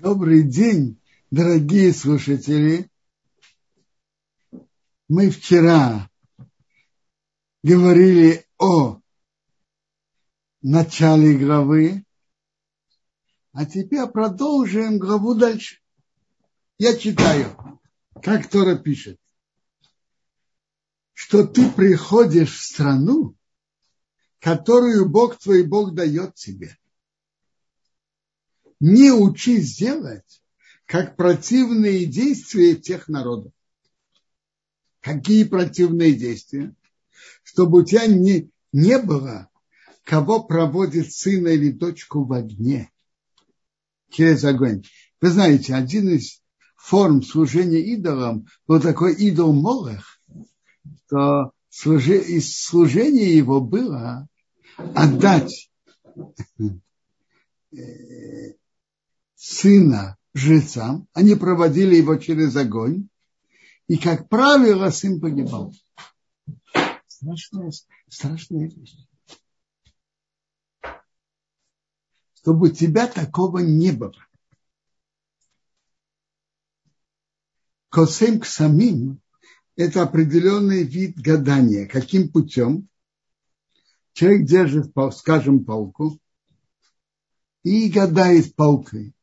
Добрый день, дорогие слушатели. Мы вчера говорили о начале главы, а теперь продолжим главу дальше. Я читаю, как Тора пишет, что ты приходишь в страну, которую Бог твой Бог дает тебе – не учись делать, как противные действия тех народов. Какие противные действия? Чтобы у тебя не, не было, кого проводит сына или дочку в огне через огонь. Вы знаете, один из форм служения идолам был такой идол Молох, что из служения его было отдать э, сына жрецам, они проводили его через огонь, и, как правило, сын погибал. Страшная, страшная вещь. Чтобы у тебя такого не было. Косем к самим – это определенный вид гадания. Каким путем? Человек держит, скажем, палку и гадает палкой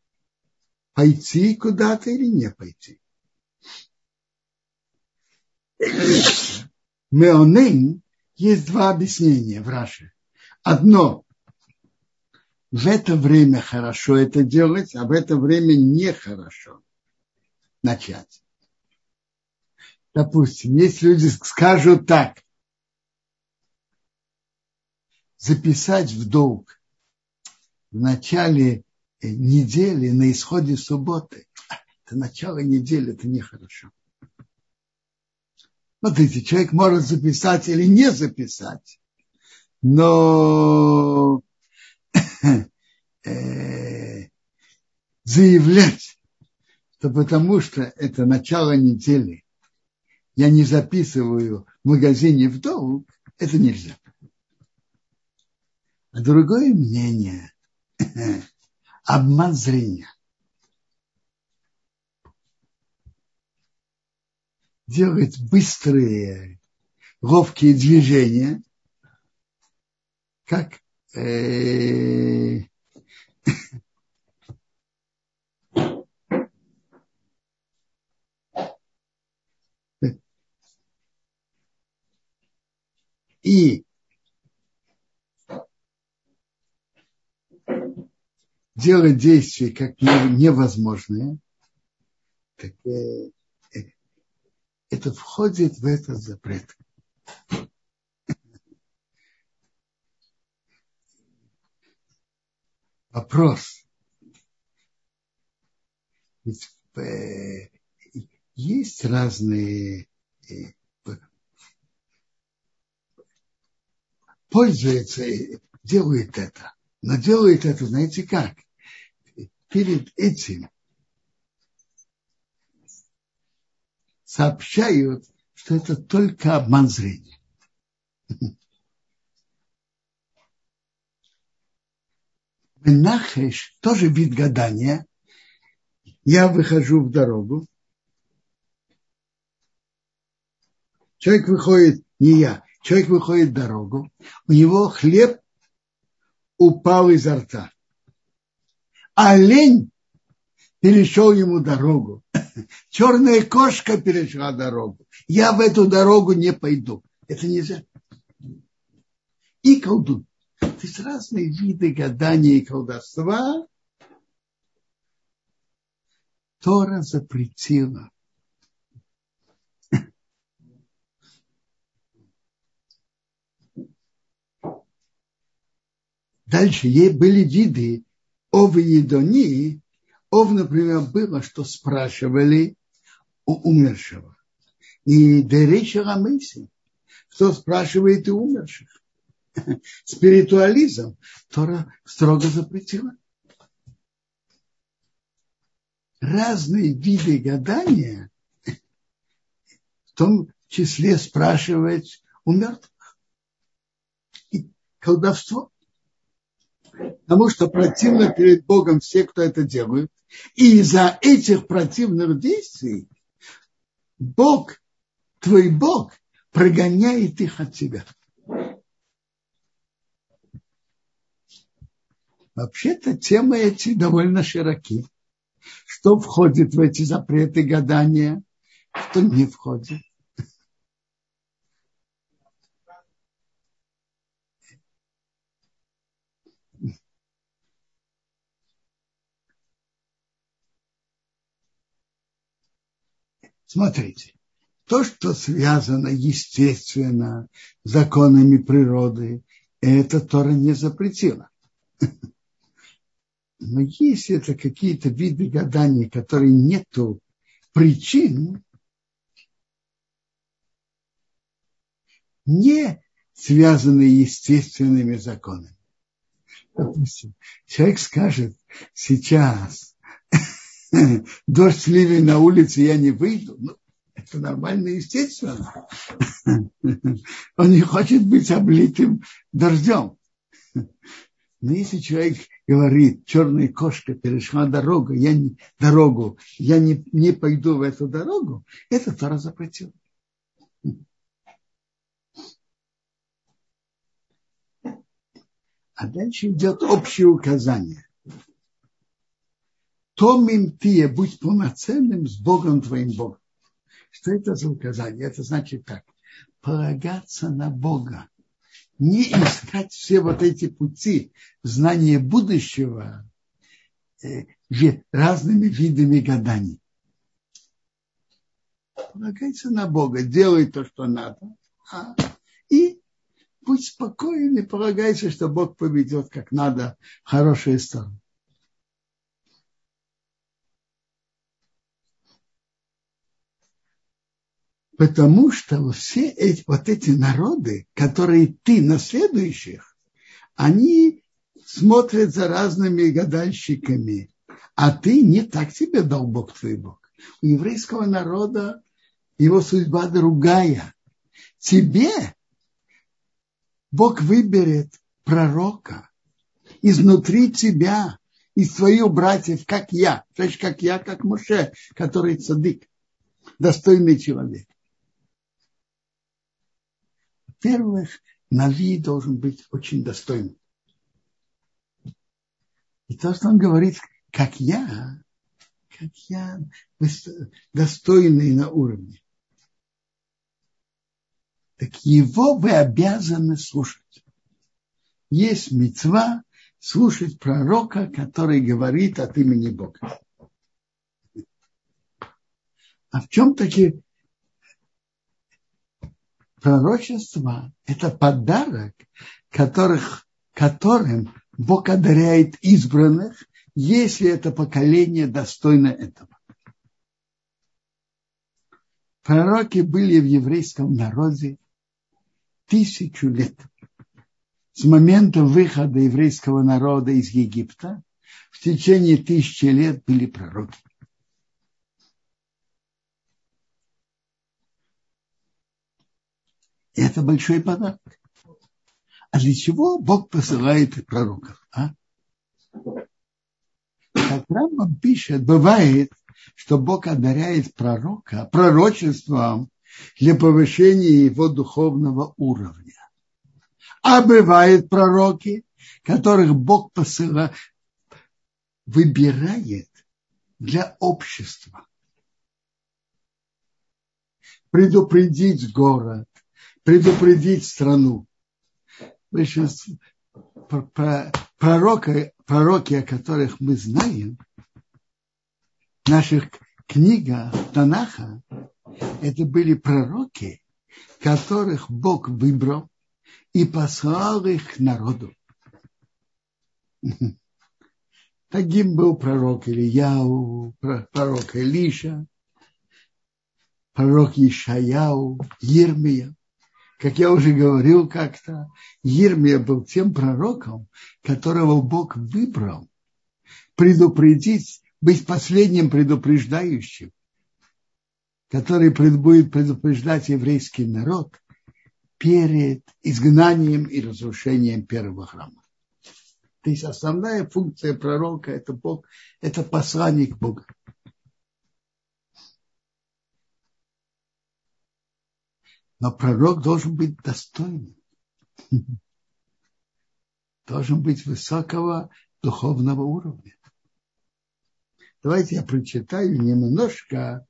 пойти куда-то или не пойти. Меонейн есть два объяснения в Раше. Одно, в это время хорошо это делать, а в это время нехорошо начать. Допустим, если люди скажут так, записать в долг в начале недели на исходе субботы. Это начало недели, это нехорошо. Смотрите, человек может записать или не записать, но э, заявлять, что потому что это начало недели, я не записываю в магазине в долг, это нельзя. А другое мнение – обман зрения. Делать быстрые, ловкие движения, как э, и делать действия как невозможные, так, э, э, это входит в этот запрет. Вопрос. Ведь э, есть разные пользуются, делают это. Но делают это, знаете как? Перед этим сообщают, что это только обман зрения. Менахеш тоже вид гадания. Я выхожу в дорогу. Человек выходит, не я, человек выходит в дорогу, у него хлеб упал изо рта олень перешел ему дорогу. Черная кошка перешла дорогу. Я в эту дорогу не пойду. Это нельзя. И колдун. То есть разные виды гадания и колдовства Тора запретила. Дальше ей были виды Ов Едони, Ов, например, было, что спрашивали у умершего. И Дереча Рамыси, кто спрашивает у умерших. Спиритуализм Тора строго запретила. Разные виды гадания, в том числе спрашивать у мертвых. И колдовство – Потому что противно перед Богом все, кто это делают. И из-за этих противных действий Бог, твой Бог, прогоняет их от тебя. Вообще-то темы эти довольно широки. Что входит в эти запреты гадания, что не входит. Смотрите, то, что связано естественно законами природы, это Тора не запретила. Но если это какие-то виды гаданий, которые нету причин, не связанные естественными законами. Допустим, человек скажет, сейчас дождь ливень на улице, я не выйду. Ну, это нормально естественно. Он не хочет быть облитым дождем. Но если человек говорит, черная кошка перешла дорогу, я не, дорогу, я не, не пойду в эту дорогу, это Тора запретил. А дальше идет общее указание. Томим тие, будь полноценным с Богом твоим Богом. Что это за указание? Это значит так. Полагаться на Бога не искать все вот эти пути знания будущего э, разными видами гаданий. Полагайся на Бога, делай то, что надо, а, и будь спокоен и полагайся, что Бог поведет как надо в хорошие стороны. Потому что все эти, вот эти народы, которые ты наследующих, они смотрят за разными гадальщиками, а ты не так тебе дал Бог твой Бог. У еврейского народа его судьба другая. Тебе Бог выберет пророка изнутри тебя, из твоих братьев, как я, то есть как я, как Муше, который цадык, достойный человек во-первых, Нави должен быть очень достойным. И то, что он говорит, как я, как я достойный на уровне, так его вы обязаны слушать. Есть мецва слушать пророка, который говорит от имени Бога. А в чем таки пророчество – это подарок, которых, которым Бог одаряет избранных, если это поколение достойно этого. Пророки были в еврейском народе тысячу лет. С момента выхода еврейского народа из Египта в течение тысячи лет были пророки. Это большой подарок. А для чего Бог посылает пророков? А? Как Рамбам пишет, бывает, что Бог одаряет пророка пророчеством для повышения его духовного уровня. А бывают пророки, которых Бог посылает, выбирает для общества. Предупредить город, предупредить страну. Пророки, пророки, о которых мы знаем, в наших книгах Танаха, это были пророки, которых Бог выбрал и послал их к народу. Таким был пророк Ильяу, пророк Илиша, пророк Ишаяу, Ермия. Как я уже говорил как-то, Ермия был тем пророком, которого Бог выбрал предупредить, быть последним предупреждающим, который будет предупреждать еврейский народ перед изгнанием и разрушением первого храма. То есть основная функция пророка – это Бог, это посланник Бога. Но пророк должен быть достойным. Должен быть высокого духовного уровня. Давайте я прочитаю немножко,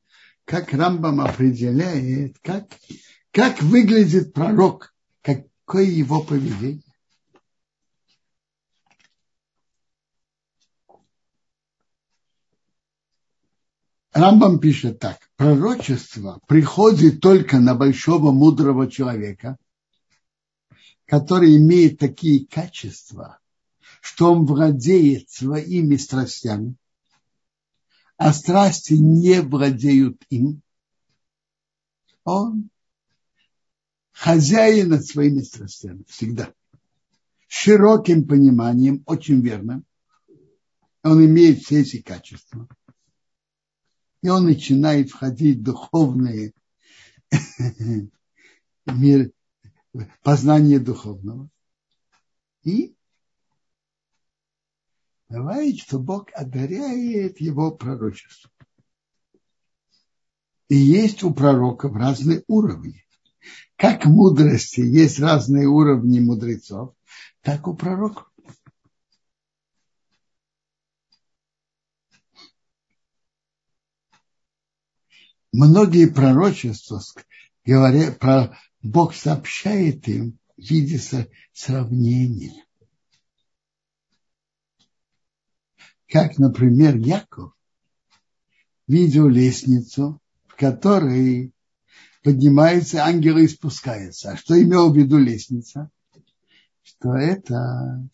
как Рамбам определяет, как, как выглядит пророк, какое его поведение. Рамбам пишет так. Пророчество приходит только на большого мудрого человека, который имеет такие качества, что он владеет своими страстями, а страсти не владеют им. Он хозяин над своими страстями всегда. Широким пониманием, очень верным. Он имеет все эти качества и он начинает входить в духовные мир, познание духовного. И бывает, что Бог одаряет его пророчеством. И есть у пророков разные уровни. Как мудрости есть разные уровни мудрецов, так у пророков. Многие пророчества, говоря про Бог сообщает им в виде сравнения. Как, например, Яков видел лестницу, в которой поднимаются ангелы и спускаются. А что имел в виду лестница? Что это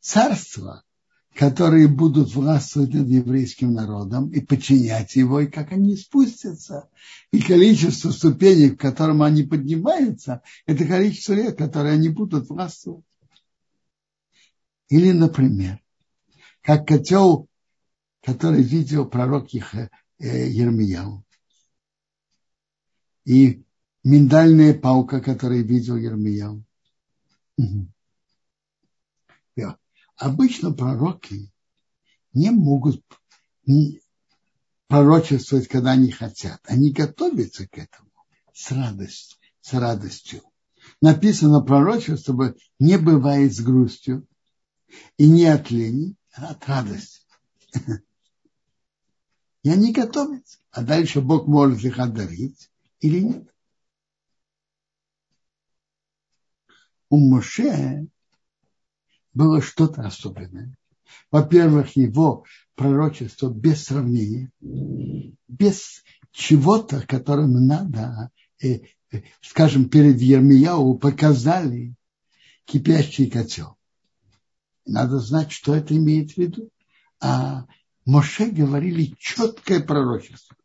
царство, которые будут властвовать над еврейским народом и подчинять его, и как они спустятся. И количество ступеней, к которым они поднимаются, это количество лет, которые они будут властвовать. Или, например, как котел, который видел пророк э, Ермияу. И миндальная палка, которую видел Ермияу. Обычно пророки не могут пророчествовать, когда они хотят. Они готовятся к этому с радостью. С радостью. Написано пророчество не бывает с грустью и не от лени, а от радости. И они готовятся. А дальше Бог может их одарить или нет. У Моше было что-то особенное. Во-первых, его пророчество без сравнения, без чего-то, которым надо, э, э, скажем, перед Ермияу показали кипящий котел. Надо знать, что это имеет в виду. А Моше говорили четкое пророчество.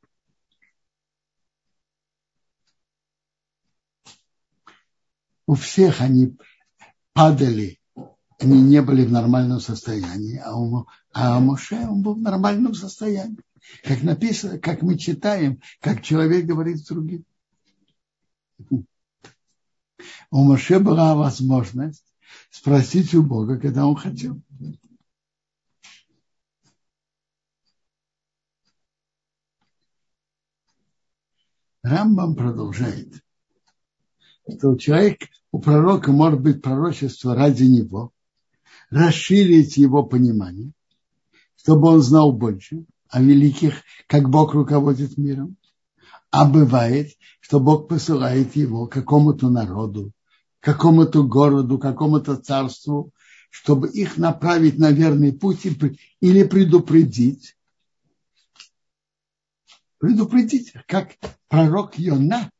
У всех они падали они не были в нормальном состоянии, а, у, а Моше он был в нормальном состоянии. Как написано, как мы читаем, как человек говорит с другим. У Моше была возможность спросить у Бога, когда он хотел. Рамбам продолжает, что у человека, у пророка может быть пророчество ради него, расширить его понимание, чтобы он знал больше о великих, как Бог руководит миром. А бывает, что Бог посылает его какому-то народу, какому-то городу, какому-то царству, чтобы их направить на верный путь или предупредить. Предупредить, как пророк Йона.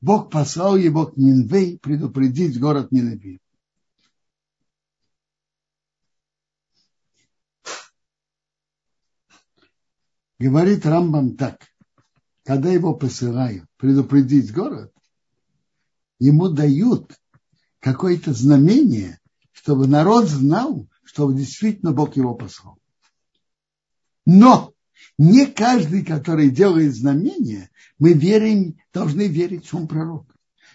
Бог послал его к Нинвей предупредить город Ниневию. Говорит Рамбам так. Когда его посылают предупредить город, ему дают какое-то знамение, чтобы народ знал, что действительно Бог его послал. Но не каждый, который делает знамение, мы верим, должны верить, что он пророк.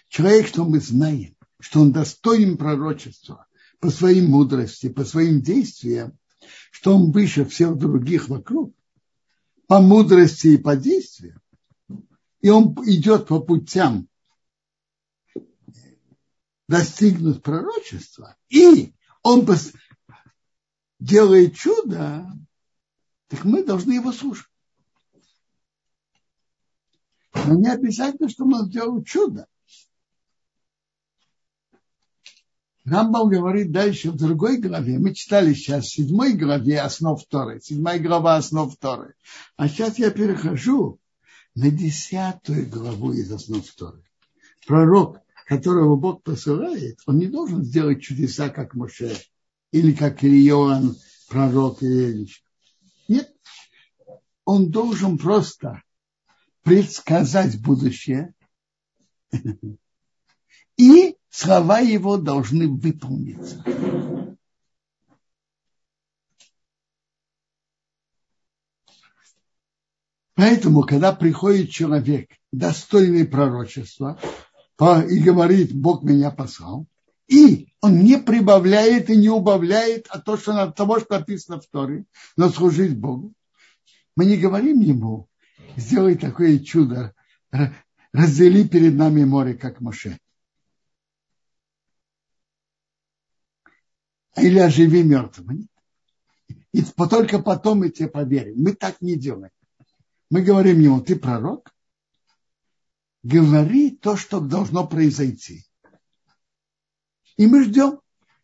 Человек, что мы знаем, что он достоин пророчества, по своей мудрости, по своим действиям, что он выше всех других вокруг, по мудрости и по действиям, и он идет по путям достигнуть пророчества, и он делает чудо, так мы должны его слушать. Но не обязательно, что он сделал чудо. Рамбам говорит дальше в другой главе. Мы читали сейчас в седьмой главе основ второй. Седьмая глава основ второй. А сейчас я перехожу на десятую главу из основ второй. Пророк, которого Бог посылает, он не должен сделать чудеса, как Моше, или как Ильон, пророк или Нет. Он должен просто предсказать будущее и слова его должны выполниться. Поэтому, когда приходит человек, достойный пророчества, и говорит, Бог меня послал, и он не прибавляет и не убавляет от того, что, того, что написано в Торе, но служить Богу, мы не говорим ему, сделай такое чудо, раздели перед нами море, как Моше. Или оживи мертвого. И только потом мы тебе поверим. Мы так не делаем. Мы говорим ему, ты пророк? Говори то, что должно произойти. И мы ждем,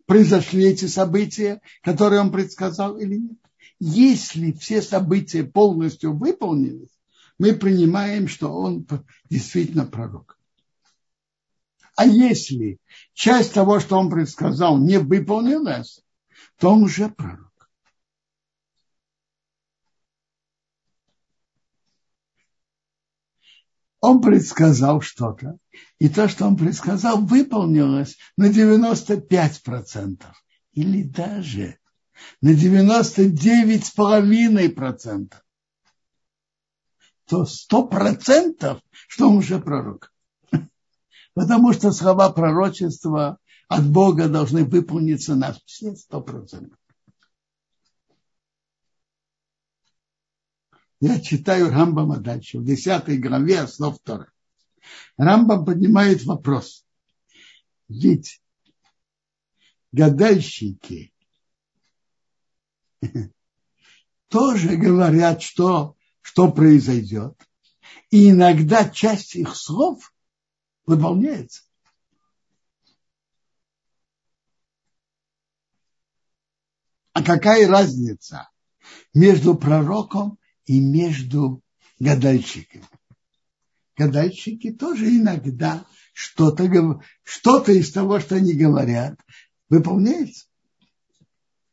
произошли эти события, которые он предсказал или нет. Если все события полностью выполнились, мы принимаем, что он действительно пророк. А если часть того, что он предсказал, не выполнилась, то он уже пророк. Он предсказал что-то, и то, что он предсказал, выполнилось на 95%, или даже на 99,5%, то 100%, что он уже пророк. Потому что слова пророчества от Бога должны выполниться на все сто процентов. Я читаю Рамбама дальше, в десятой главе основ вторых. Рамбам поднимает вопрос. Ведь гадальщики тоже говорят, что, что произойдет. И иногда часть их слов выполняется. А какая разница между пророком и между гадальщиками? Гадальщики тоже иногда что-то что из того, что они говорят, выполняется.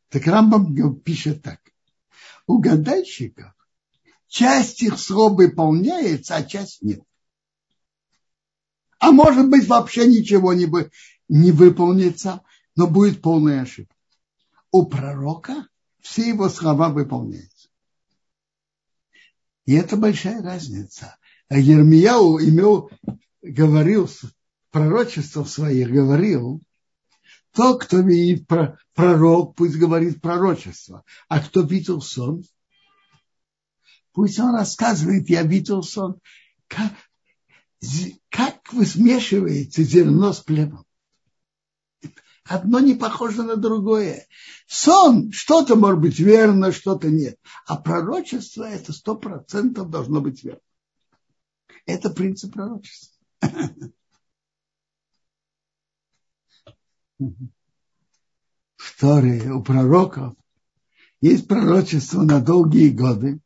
Так Рамбам пишет так. У гадальщиков часть их слов выполняется, а часть нет а может быть вообще ничего не, бы, не выполнится, но будет полная ошибка. У пророка все его слова выполняются. И это большая разница. А Ермияу имел, говорил, пророчество своих говорил, то, кто видит пророк, пусть говорит пророчество. А кто видел сон, пусть он рассказывает, я видел сон. Как, как вы смешиваете зерно с плевом? Одно не похоже на другое. Сон, что-то может быть верно, что-то нет. А пророчество это сто процентов должно быть верно. Это принцип пророчества. Второе, у пророков есть пророчество на долгие годы,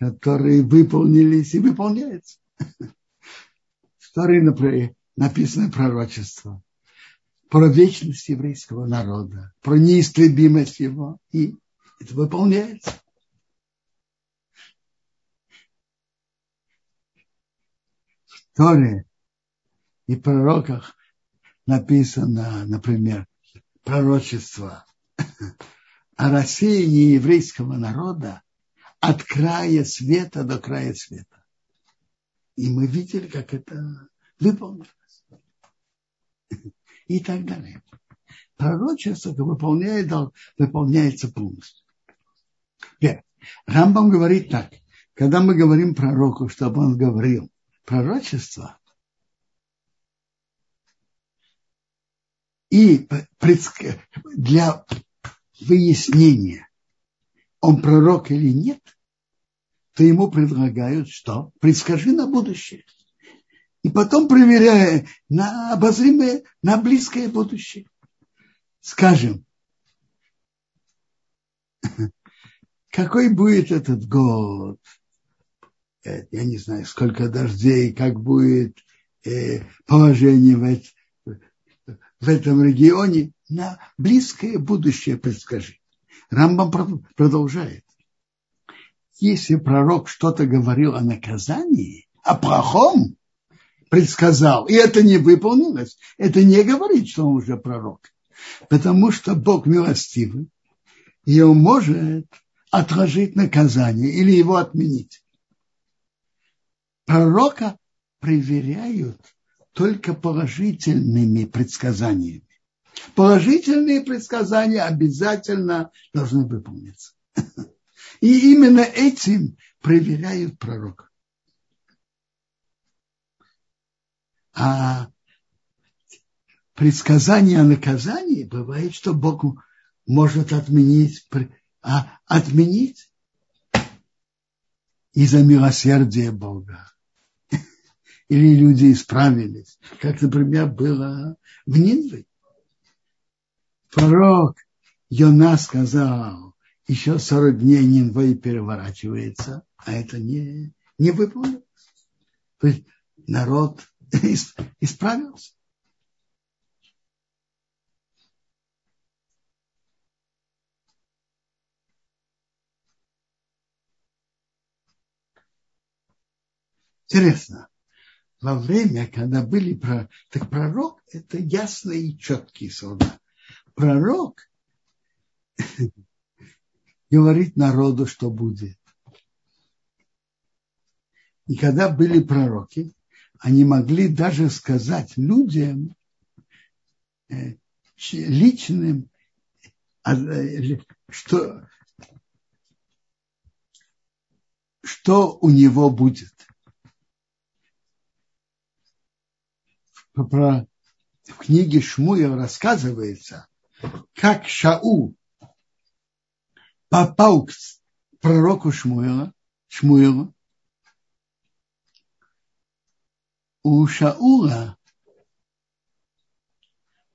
которые выполнились и выполняются. Второе написано пророчество про вечность еврейского народа, про неистребимость его, и это выполняется. В Торе и пророках написано, например, пророчество о России еврейского народа от края света до края света. И мы видели, как это выполнилось. И так далее. пророчество выполняет, выполняется полностью. Теперь, Рамбам говорит так. Когда мы говорим пророку, чтобы он говорил пророчество, и для выяснения, он пророк или нет, то ему предлагают что? Предскажи на будущее. И потом проверяя на обозримое, на близкое будущее. Скажем, какой будет этот год? Э, я не знаю, сколько дождей, как будет э, положение в, в этом регионе. На близкое будущее предскажи. Рамбам продолжает. Если пророк что-то говорил о наказании, о плохом, предсказал, и это не выполнилось, это не говорит, что он уже пророк. Потому что Бог милостивый, и он может отложить наказание или его отменить. Пророка проверяют только положительными предсказаниями. Положительные предсказания обязательно должны выполниться. И именно этим проверяют пророка. А предсказание о наказании бывает, что Бог может отменить, а отменить из-за милосердия Бога. Или люди исправились, как, например, было в Нинве. Пророк Йона сказал, еще 40 дней Нинвей переворачивается, а это не, не выполнилось. То есть народ исправился. Интересно, во время, когда были про... Так пророк – это ясный и четкий слова. Пророк говорит народу, что будет. И когда были пророки, они могли даже сказать людям, э, личным, а, э, что, что у него будет. В книге Шмуя рассказывается, как Шау попал к пророку Шмуила, Шмуилу, у Шаула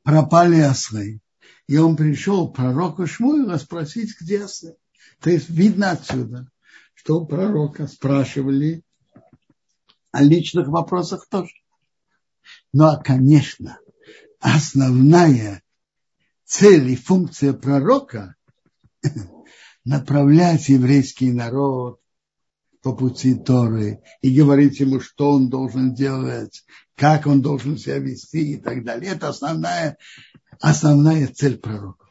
пропали ослы. И он пришел к пророку Шмуила спросить, где ослы. То есть видно отсюда, что у пророка спрашивали о личных вопросах тоже. Ну а, конечно, основная цель и функция пророка направлять еврейский народ по пути Торы и говорить ему, что он должен делать, как он должен себя вести и так далее. Это основная, основная цель пророка.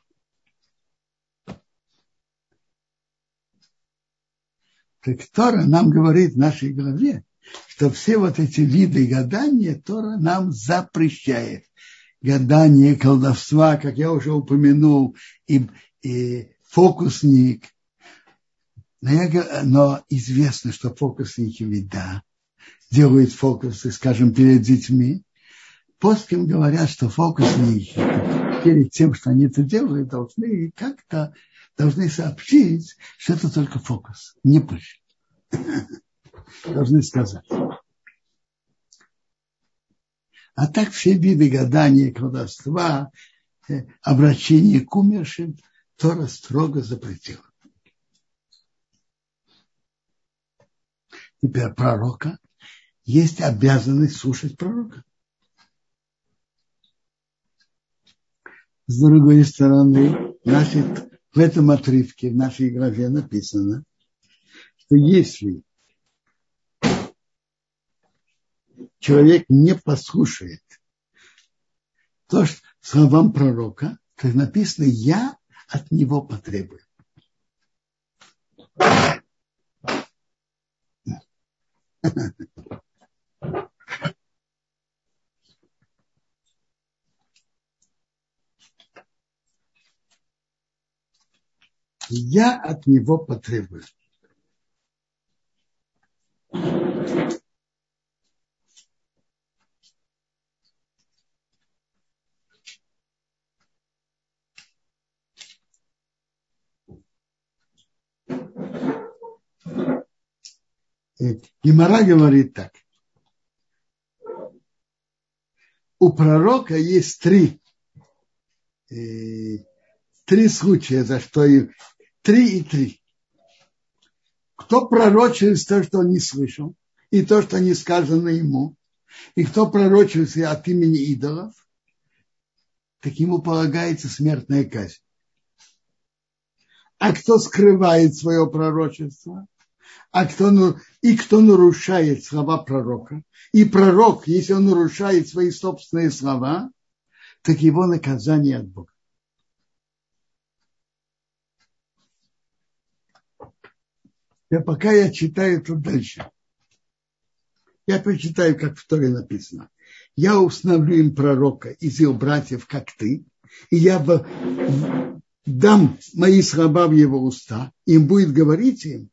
Так Тора нам говорит в нашей голове, что все вот эти виды гадания Тора нам запрещает. Гадание, колдовства, как я уже упомянул, и, и фокусник, но, я, но известно, что фокусники вида делают фокусы, скажем, перед детьми. Постким говорят, что фокусники перед тем, что они это делают, должны как-то должны сообщить, что это только фокус, не больше. Должны сказать. А так все виды гадания, колдовства, э, обращения к умершим Тора строго запретила. теперь пророка, есть обязанность слушать пророка. С другой стороны, наши, в этом отрывке, в нашей главе написано, что если человек не послушает то, что словам пророка, то написано «я от него потребую». Я от него потребую. Гимара говорит так. У пророка есть три, э, три случая, за что и три и три. Кто пророчит то, что он не слышал, и то, что не сказано ему, и кто пророчит от имени идолов, так ему полагается смертная казнь. А кто скрывает свое пророчество, а кто, и кто нарушает слова пророка. И пророк, если он нарушает свои собственные слова, так его наказание от Бога. И пока я читаю тут дальше, я прочитаю, как в Торе написано. Я установлю им пророка из его братьев, как ты, и я дам мои слова в его уста, им будет говорить им,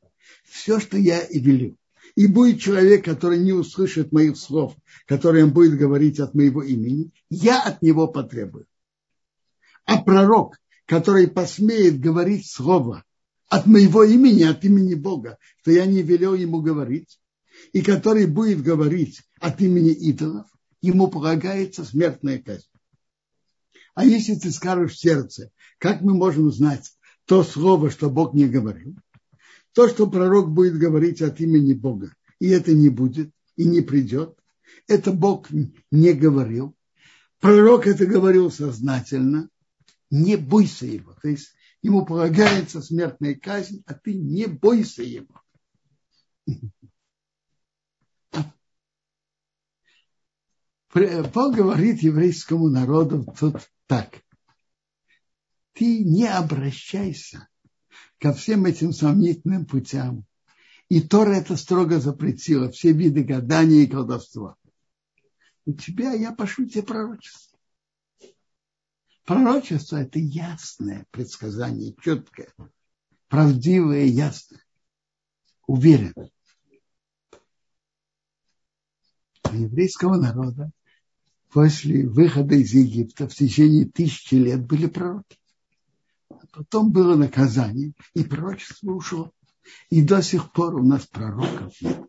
все, что я и велю. И будет человек, который не услышит моих слов, который он будет говорить от моего имени, я от него потребую. А пророк, который посмеет говорить слово от моего имени, от имени Бога, что я не велел ему говорить, и который будет говорить от имени идолов, ему полагается смертная казнь. А если ты скажешь в сердце, как мы можем знать то слово, что Бог не говорил, то, что пророк будет говорить от имени Бога, и это не будет, и не придет, это Бог не говорил. Пророк это говорил сознательно, не бойся его. То есть ему полагается смертная казнь, а ты не бойся его. Бог говорит еврейскому народу тут так. Ты не обращайся ко всем этим сомнительным путям. И Тора это строго запретила, все виды гадания и колдовства. У тебя я пошлю тебе пророчество. Пророчество – это ясное предсказание, четкое, правдивое, ясное, уверенное. У еврейского народа после выхода из Египта в течение тысячи лет были пророки. Потом было наказание, и пророчество ушло. И до сих пор у нас пророков нет.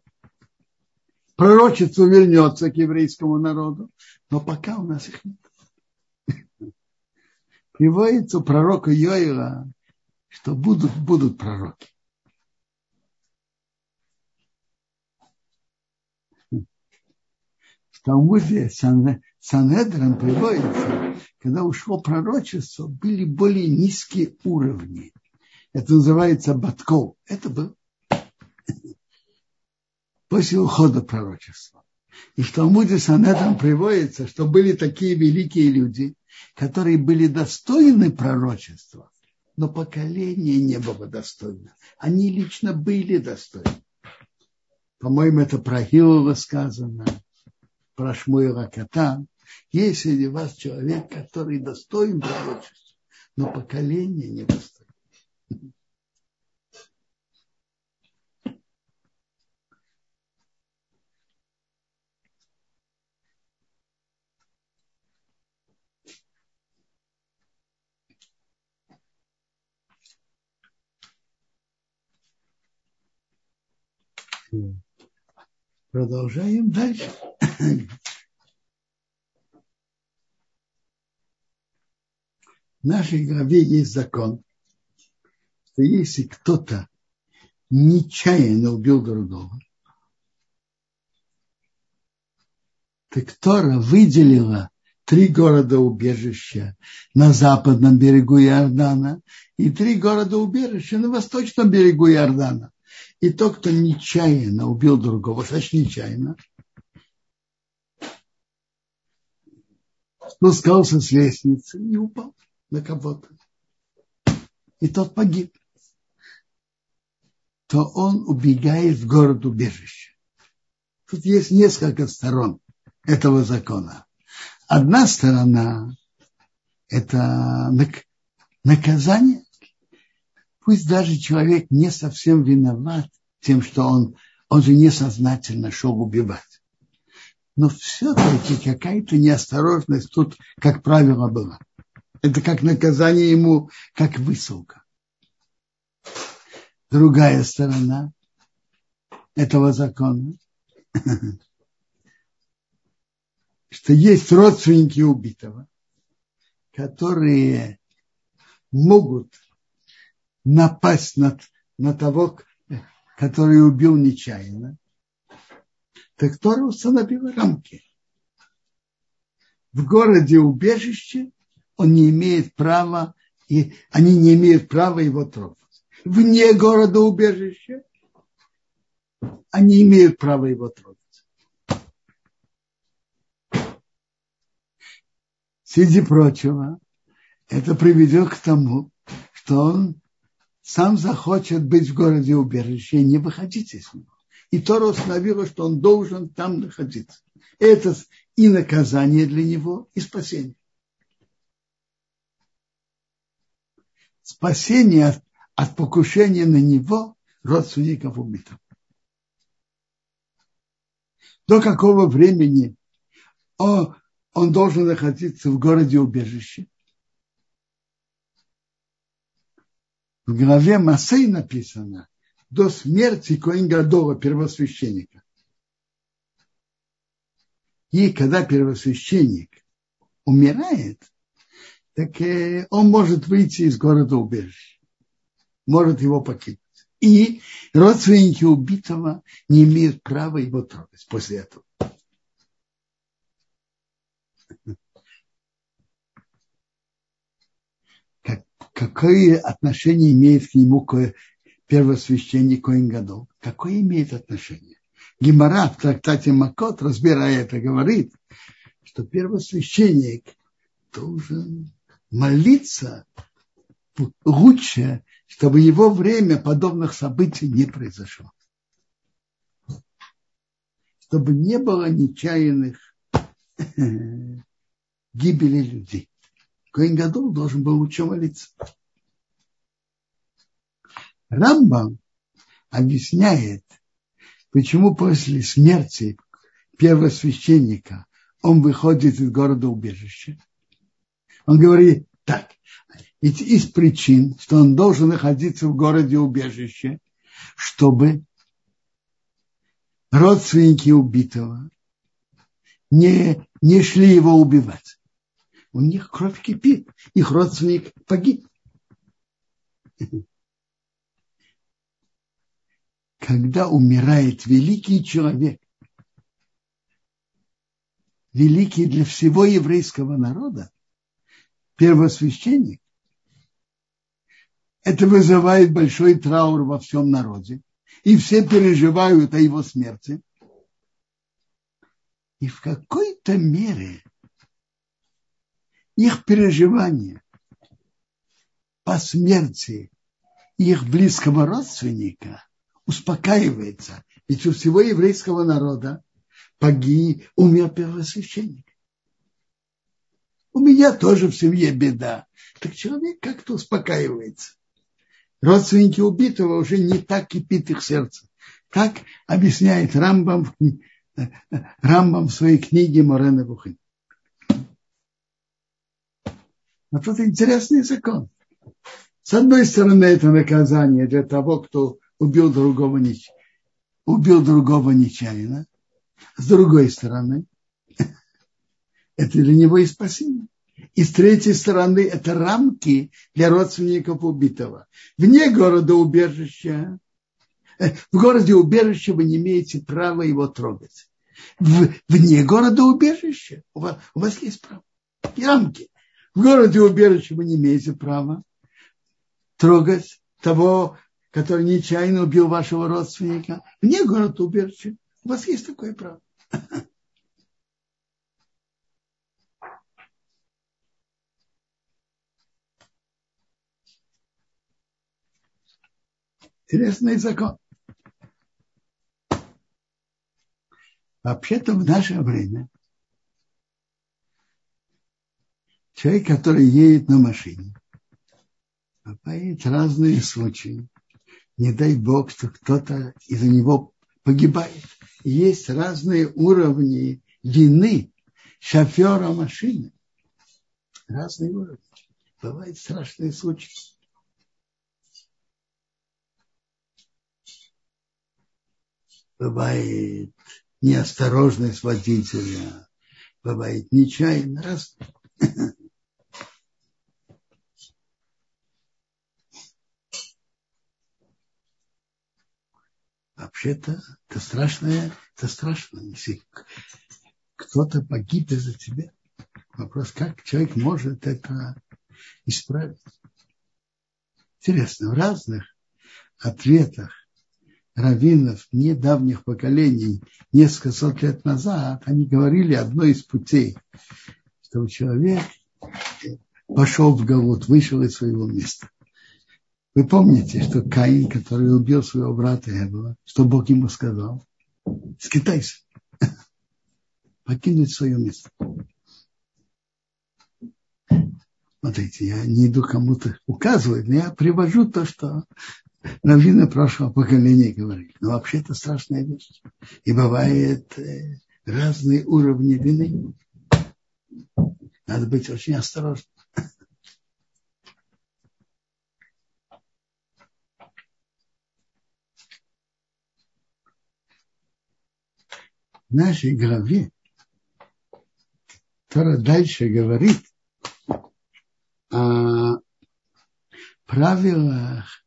Пророчество вернется к еврейскому народу, но пока у нас их нет. Приводится у пророка Йоила, что будут, будут пророки. В Талмуде Санедром приводится, когда ушло пророчество, были более низкие уровни. Это называется Батков. Это был после ухода пророчества. И в Талмуде Санедром приводится, что были такие великие люди, которые были достойны пророчества, но поколение не было достойно. Они лично были достойны. По-моему, это про Хилова сказано, про Шмуила Катан. Есть среди вас человек, который достоин пророчества, но поколение не достойно. Продолжаем дальше. В нашей главе есть закон, что если кто-то нечаянно убил другого, так Тора выделила три города убежища на западном берегу Иордана и три города убежища на восточном берегу Иордана. И тот, кто нечаянно убил другого, значит нечаянно, спускался с лестницы и упал на кого-то. И тот погиб. То он убегает в город убежище. Тут есть несколько сторон этого закона. Одна сторона – это наказание. Пусть даже человек не совсем виноват тем, что он, он же несознательно шел убивать. Но все-таки какая-то неосторожность тут, как правило, была. Это как наказание ему, как высылка. Другая сторона этого закона, что есть родственники убитого, которые могут напасть на, на того, который убил нечаянно, так Тора установила рамки. В городе убежище он не имеет права, и они не имеют права его трогать. Вне города убежища они имеют право его трогать. Среди прочего, это приведет к тому, что он сам захочет быть в городе убежище и не выходить из него. И Тора установила, что он должен там находиться. Это и наказание для него, и спасение. Спасение от, от покушения на него родственников убитых. До какого времени он, он должен находиться в городе убежище? В главе Масей написано до смерти Коингадова, первосвященника. И когда первосвященник умирает, так э, он может выйти из города убежища, может его покинуть. И родственники убитого не имеют права его трогать после этого. какое отношение имеет к нему первосвященник Коин Гадол? Какое имеет отношение? Гимара в трактате Макот, разбирая это, говорит, что первосвященник должен молиться лучше, чтобы его время подобных событий не произошло. Чтобы не было нечаянных гибели людей. Коин Гадол должен был лучше молиться. Рамбам объясняет, почему после смерти первого священника он выходит из города убежища. Он говорит так, ведь из причин, что он должен находиться в городе убежище, чтобы родственники убитого не, не шли его убивать у них кровь кипит, их родственник погиб. Когда умирает великий человек, великий для всего еврейского народа, первосвященник, это вызывает большой траур во всем народе. И все переживают о его смерти. И в какой-то мере их переживания по смерти их близкого родственника успокаивается. Ведь у всего еврейского народа погиб, умер первосвященник. У меня тоже в семье беда. Так человек как-то успокаивается. Родственники убитого уже не так кипит их сердце. Так объясняет Рамбам, Рамбам в своей книге Морена Бухин. Но тут интересный закон. С одной стороны, это наказание для того, кто убил другого, убил другого нечаянно. С другой стороны, это для него и спасение. И с третьей стороны, это рамки для родственников убитого. Вне города убежища, э, в городе убежища вы не имеете права его трогать. В, вне города убежища у вас, у вас есть право. Рамки. В городе убежище вы не имеете права трогать того, который нечаянно убил вашего родственника. Вне города убежища у вас есть такое право. Интересный закон. Вообще-то в наше время человек, который едет на машине, Бывают разные случаи. Не дай Бог, что кто-то из-за него погибает. Есть разные уровни вины шофера машины. Разные уровни. Бывают страшные случаи. Бывает неосторожность водителя, бывает нечаянно. Раз. Вообще-то это страшное, это страшно, если кто-то погиб из-за тебя. Вопрос, как человек может это исправить. Интересно, в разных ответах раввинов недавних поколений, несколько сот лет назад, они говорили одно из путей, что человек пошел в Галут, вышел из своего места. Вы помните, что Каин, который убил своего брата Эвела, что Бог ему сказал? Скитайся, покинуть свое место. Смотрите, я не иду кому-то указывать, но я привожу то, что раввины прошлого поколения говорили. Но вообще это страшная вещь. И бывает э, разные уровни вины. Надо быть очень осторожным. В нашей главе Тора дальше говорит о правилах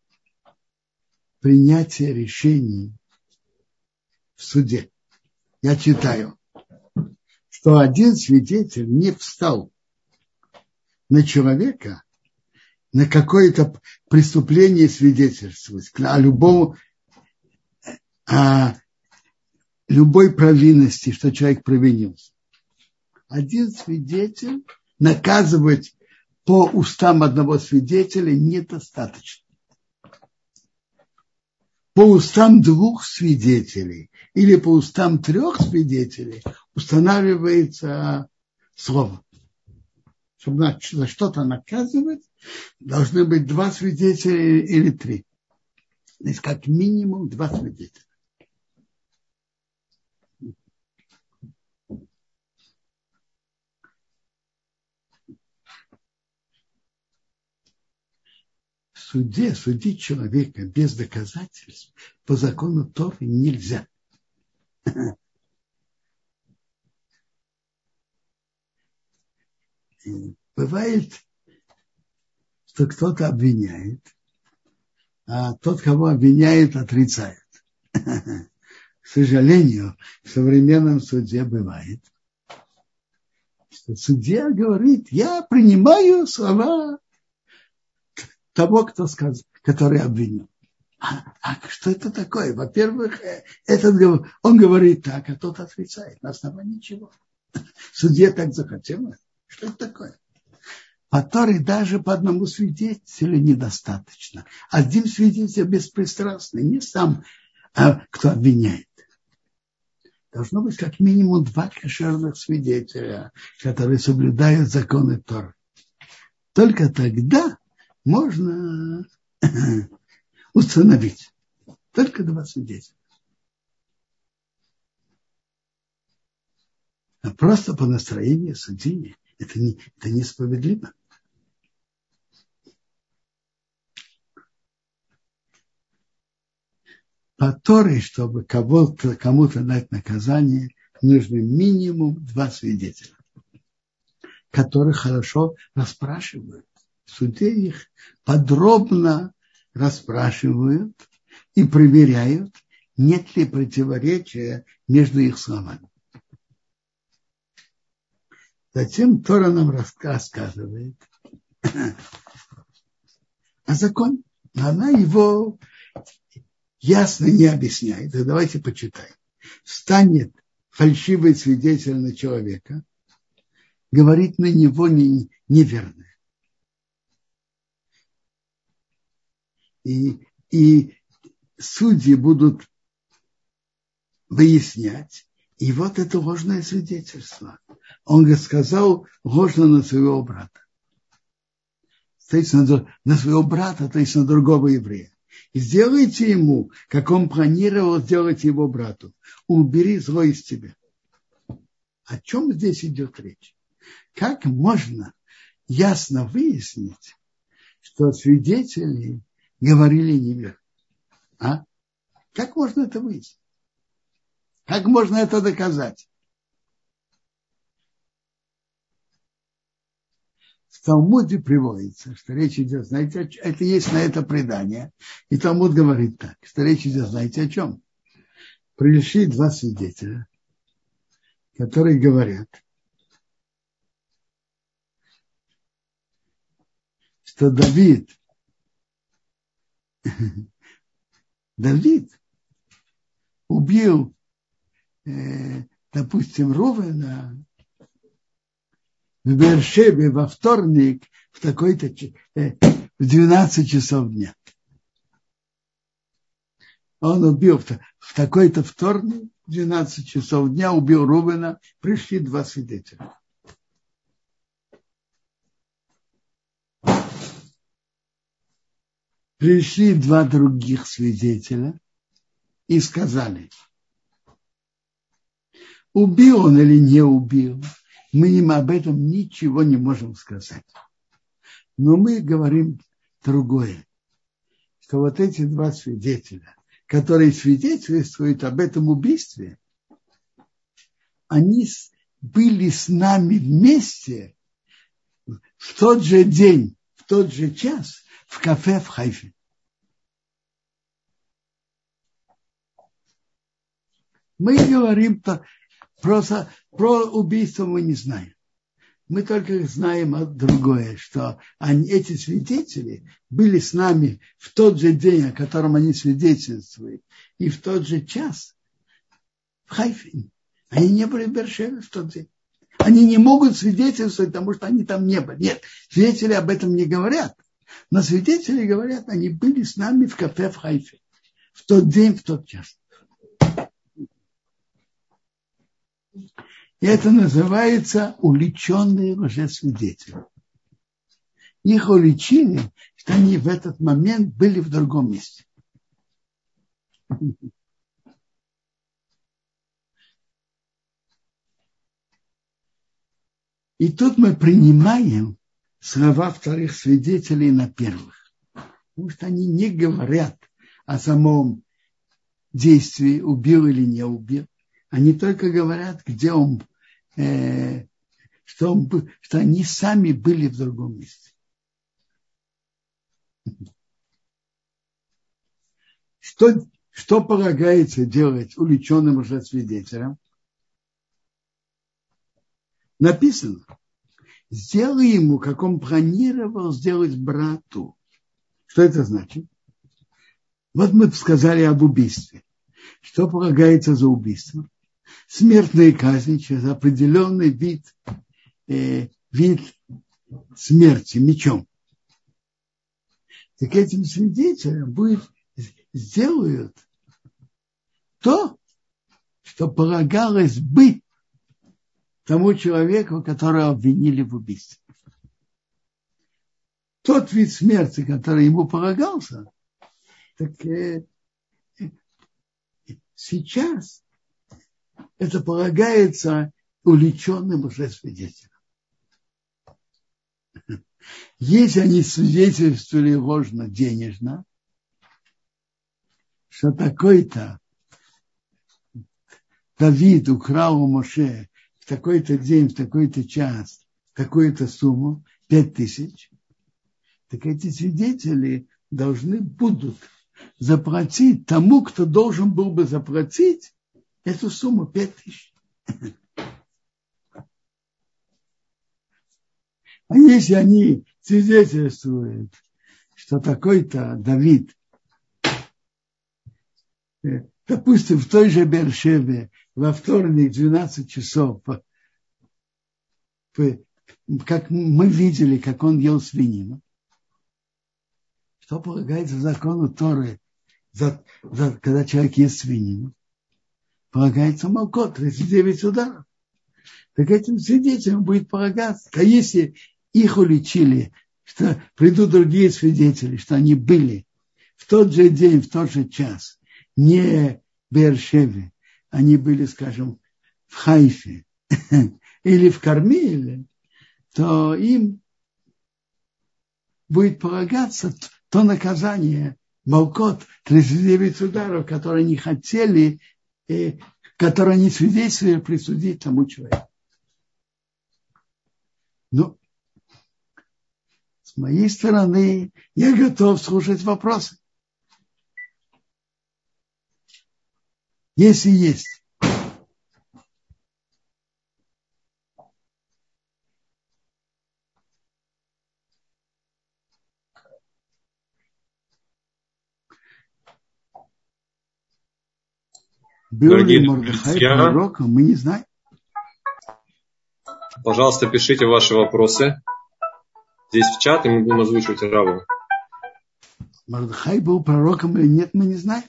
принятия решений в суде. Я читаю, что один свидетель не встал на человека, на какое-то преступление свидетельствовать, о любом, о любой провинности, что человек провинился. Один свидетель наказывать по устам одного свидетеля недостаточно по устам двух свидетелей или по устам трех свидетелей устанавливается слово. Чтобы за что-то наказывать, должны быть два свидетеля или три. То есть как минимум два свидетеля. Суде судить человека без доказательств по закону Торы нельзя. Бывает, что кто-то обвиняет, а тот, кого обвиняет, отрицает. К сожалению, в современном суде бывает, что судья говорит, я принимаю слова того, кто сказал, который обвинил. А, а что это такое? Во-первых, э, этот, он говорит так, а тот отрицает на основании чего. Судья так захотел. Что это такое? По Торе даже по одному свидетелю недостаточно. Один свидетель беспристрастный, не сам, а кто обвиняет. Должно быть как минимум два кошерных свидетеля, которые соблюдают законы Торы. Только тогда можно установить. Только два свидетеля. А просто по настроению судьи это, не, это несправедливо. По Торе, чтобы кому-то, кому-то дать наказание, нужно минимум два свидетеля, которых хорошо расспрашивают суде их подробно расспрашивают и проверяют, нет ли противоречия между их словами. Затем Тора нам рассказывает о законе. Она его ясно не объясняет. Так давайте почитаем. Станет фальшивый свидетель на человека, говорит на него неверное. И, и судьи будут выяснять. И вот это ложное свидетельство. Он сказал ложно на своего брата. то есть на, на своего брата, то есть на другого еврея. И сделайте ему, как он планировал сделать его брату. Убери зло из тебя. О чем здесь идет речь? Как можно ясно выяснить, что свидетели говорили неверно? А? Как можно это выяснить? Как можно это доказать? В Талмуде приводится, что речь идет, знаете, это есть на это предание. И Талмуд говорит так, что речь идет, знаете, о чем? Пришли два свидетеля, которые говорят, что Давид, Давид убил, э, допустим, Рувена в Бершебе во вторник в такой-то э, в 12 часов дня. Он убил в такой-то вторник, в 12 часов дня, убил Рубена, пришли два свидетеля. Пришли два других свидетеля и сказали, убил он или не убил, мы им об этом ничего не можем сказать. Но мы говорим другое, что вот эти два свидетеля, которые свидетельствуют об этом убийстве, они были с нами вместе в тот же день, в тот же час в кафе в Хайфе. Мы говорим то Просто про убийство мы не знаем. Мы только знаем другое, что они, эти свидетели были с нами в тот же день, о котором они свидетельствуют, и в тот же час в Хайфе. Они не были в Бершеве в тот день. Они не могут свидетельствовать, потому что они там не были. Нет, свидетели об этом не говорят. Но свидетели говорят, они были с нами в кафе в Хайфе. В тот день, в тот час. И это называется уличенные лжесвидетели. Их уличили, что они в этот момент были в другом месте. И тут мы принимаем слова вторых свидетелей на первых. Потому что они не говорят о самом действии, убил или не убил. Они только говорят, где он, э, что, он, что они сами были в другом месте. Что, что полагается делать увлеченным уже свидетелям? Написано, сделай ему, как он планировал сделать брату. Что это значит? Вот мы сказали об убийстве. Что полагается за убийство? Смертная казнь через определенный вид, э, вид смерти мечом. Так этим свидетелям будет, сделают то, что полагалось бы тому человеку, которого обвинили в убийстве. Тот вид смерти, который ему полагался, так э, э сейчас это полагается уличенным уже свидетелям. Если они свидетельствовали ложно денежно, что такой-то Давид украл у Моше в такой-то день, в такой-то час, такую-то сумму, пять тысяч, так эти свидетели должны будут заплатить тому, кто должен был бы заплатить эту сумму 5 тысяч. А если они свидетельствуют, что такой-то Давид, э, допустим, в той же Бершеве во вторник 12 часов, как мы видели, как он ел свинину, что полагается закону Торы, за, за, когда человек ест свинину? Полагается молко, 39 ударов. Так этим свидетелям будет полагаться. А если их уличили что придут другие свидетели, что они были в тот же день, в тот же час, не в Бершеве, они были, скажем, в Хайфе или в Кармиле, то им будет полагаться то наказание, Малкот, 39 ударов, которые не хотели, и которые они свидетельствовали присудить тому человеку. Ну, с моей стороны, я готов слушать вопросы. Если есть. Был ли Мордыхай пророком, мы не знаем. Пожалуйста, пишите ваши вопросы здесь в чат, и мы будем озвучивать Раву. Мордыхай был пророком или нет, мы не знаем.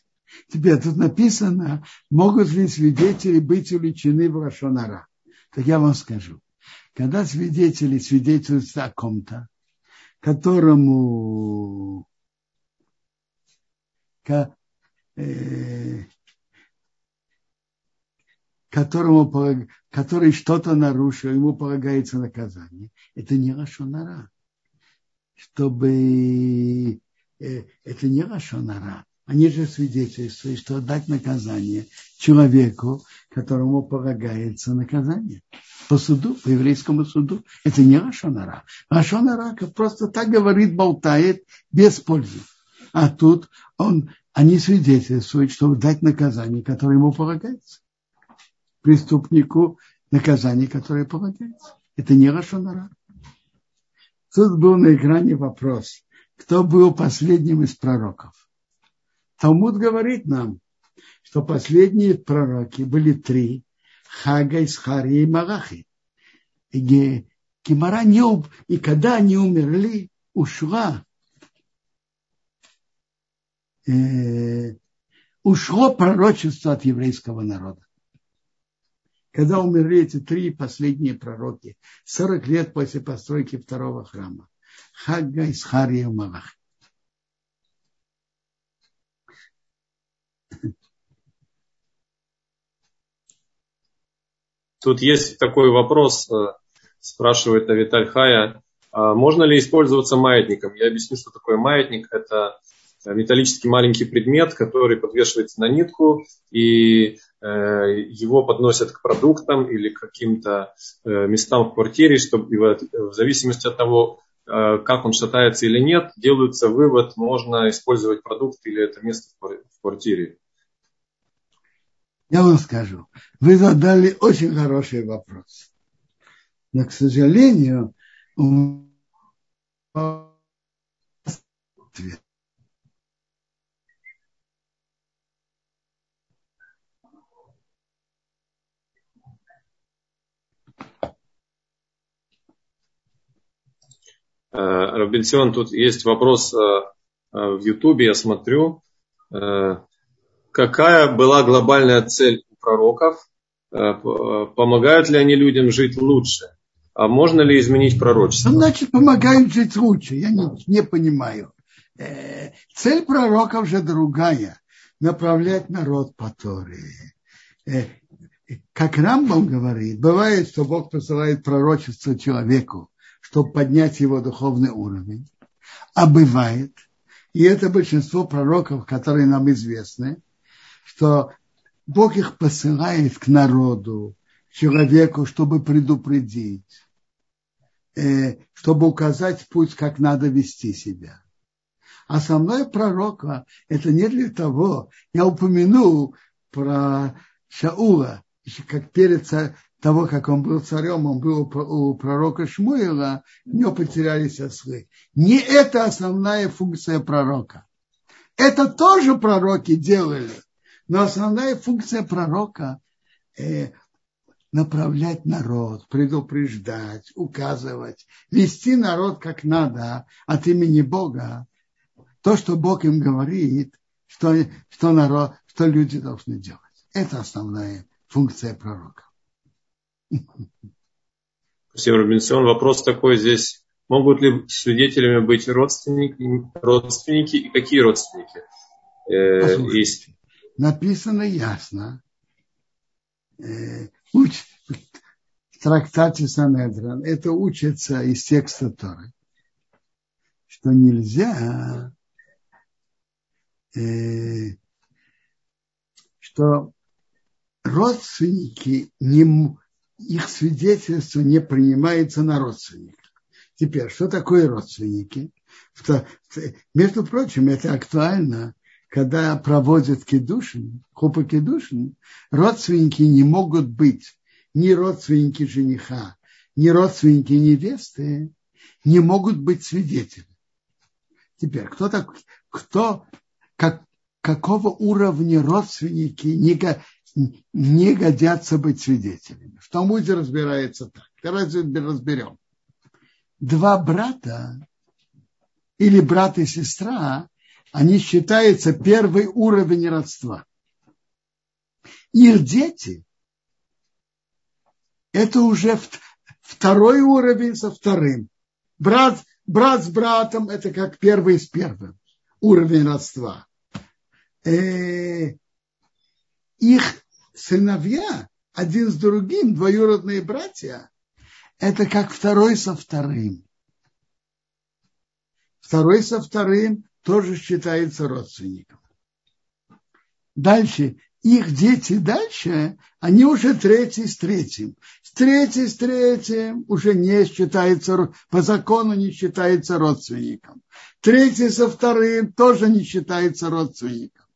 Теперь тут написано, могут ли свидетели быть увлечены в Рашонара. Так я вам скажу. Когда свидетели свидетельствуют о ком-то, которому э, которому, который что-то нарушил, ему полагается наказание. Это не Рашонара. Чтобы э, это не Рашонара. Они же свидетельствуют, что дать наказание человеку, которому полагается наказание. По суду, по еврейскому суду. Это не Рашонара. Рашонара просто так говорит, болтает без пользы. А тут он, они свидетельствуют, чтобы дать наказание, которое ему полагается преступнику наказание, которое полагается. Это не Рашонара. Тут был на экране вопрос, кто был последним из пророков. Талмуд говорит нам, что последние пророки были три. Хага, Исхари и Малахи. И Гемора не, и когда они умерли, ушла э, ушло пророчество от еврейского народа когда умерли эти три последние пророки, 40 лет после постройки второго храма. Хагга, Исхария Малах. Тут есть такой вопрос, э, спрашивает Авиталь Хая. А можно ли использоваться маятником? Я объясню, что такое маятник. Это металлический маленький предмет, который подвешивается на нитку, и э, его подносят к продуктам или к каким-то э, местам в квартире, чтобы в зависимости от того, э, как он шатается или нет, делается вывод, можно использовать продукт или это место в квартире. Я вам скажу, вы задали очень хороший вопрос. Но, к сожалению, ответ. Э, Робинсион, тут есть вопрос э, э, в Ютубе, я смотрю. Какая была глобальная цель у пророков? Помогают ли они людям жить лучше? А можно ли изменить пророчество? Значит, помогают жить лучше. Я не, не понимаю. Цель пророков же другая. Направлять народ по Торе. Как Рамбам говорит, бывает, что Бог посылает пророчество человеку, чтобы поднять его духовный уровень. А бывает, и это большинство пророков, которые нам известны, что Бог их посылает к народу, к человеку, чтобы предупредить, э, чтобы указать путь, как надо вести себя. А Основное пророка это не для того, я упомянул про Шаула, как перед того, как он был царем, он был у пророка Шмуила, у него потерялись ослы. Не это основная функция пророка. Это тоже пророки делали, но основная функция пророка э, направлять народ, предупреждать, указывать, вести народ как надо от имени Бога. То, что Бог им говорит, что, что, народ, что люди должны делать. Это основная функция пророка. Спасибо, Робинсон. Вопрос такой здесь Могут ли свидетелями быть родственники, родственники и какие родственники? Э, есть. Написано ясно. Э, уч, в трактате Санедран это учится из текста Торы, что нельзя, э, что родственники не, их свидетельство не принимается на родственников. Теперь, что такое родственники? Между прочим, это актуально, когда проводят кедушин, хупа кедушин, родственники не могут быть ни родственники жениха, ни родственники невесты, не могут быть свидетелями. Теперь, кто так, кто, как, какого уровня родственники не, годятся быть свидетелями? В Талмуде разбирается так. Давайте разберем два брата или брат и сестра, они считаются первый уровень родства. Их дети – это уже второй уровень со вторым. Брат, брат с братом – это как первый с первым. Уровень родства. Э, их сыновья, один с другим, двоюродные братья, это как второй со вторым. Второй со вторым тоже считается родственником. Дальше, их дети дальше, они уже третий с третьим. С третий с третьим уже не считается, по закону не считается родственником. Третий со вторым тоже не считается родственником.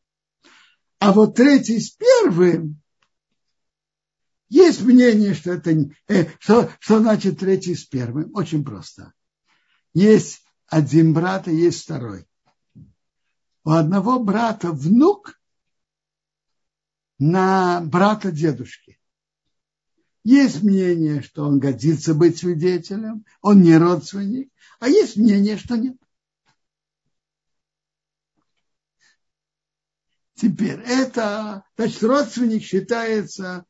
А вот третий с первым есть мнение, что это э, что, что значит третий с первым. Очень просто. Есть один брат и есть второй. У одного брата внук на брата дедушки. Есть мнение, что он годится быть свидетелем, он не родственник, а есть мнение, что нет. Теперь это, значит, родственник считается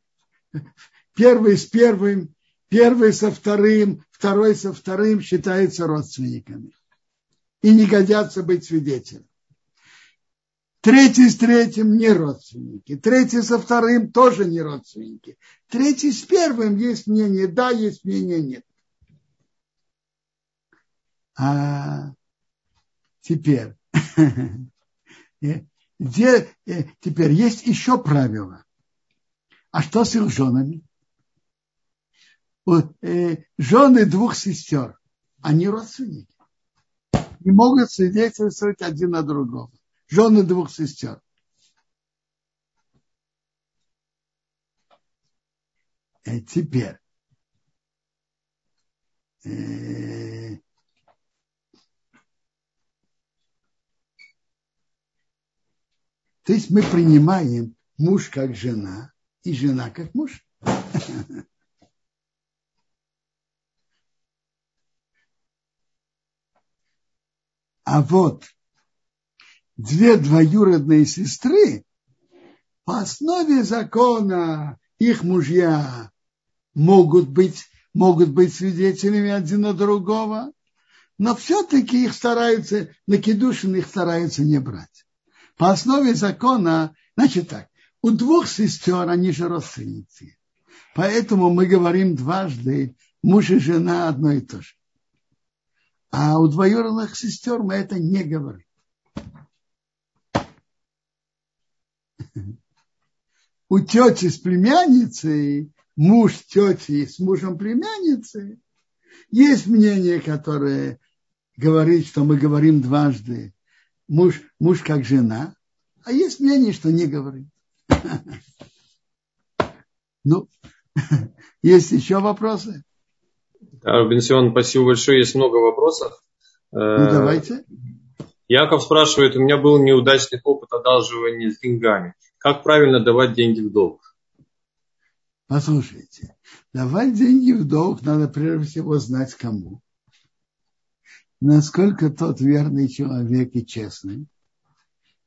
Первый с первым, первый со вторым, второй со вторым считаются родственниками. И не годятся быть свидетелем. Третий с третьим не родственники. Третий со вторым тоже не родственники. Третий с первым есть мнение да, есть мнение нет. А теперь, где, э, теперь есть еще правило. А что с их женами? Вот, э, жены двух сестер, они родственники. Не могут свидетельствовать один на другого. Жены двух сестер. И теперь. Э, то есть мы принимаем муж как жена, и жена как муж. А вот две двоюродные сестры по основе закона их мужья могут быть, могут быть свидетелями один на другого, но все-таки их стараются, на кедушин их стараются не брать. По основе закона, значит так, у двух сестер они же родственницы. Поэтому мы говорим дважды муж и жена одно и то же. А у двоюродных сестер мы это не говорим. У тети с племянницей, муж тети с мужем племянницы, есть мнение, которое говорит, что мы говорим дважды муж, муж как жена, а есть мнение, что не говорим. Ну, есть еще вопросы? Да, Бенсион, спасибо большое. Есть много вопросов. Ну, давайте. Яков спрашивает, у меня был неудачный опыт одалживания с деньгами. Как правильно давать деньги в долг? Послушайте, давать деньги в долг надо прежде всего знать кому. Насколько тот верный человек и честный.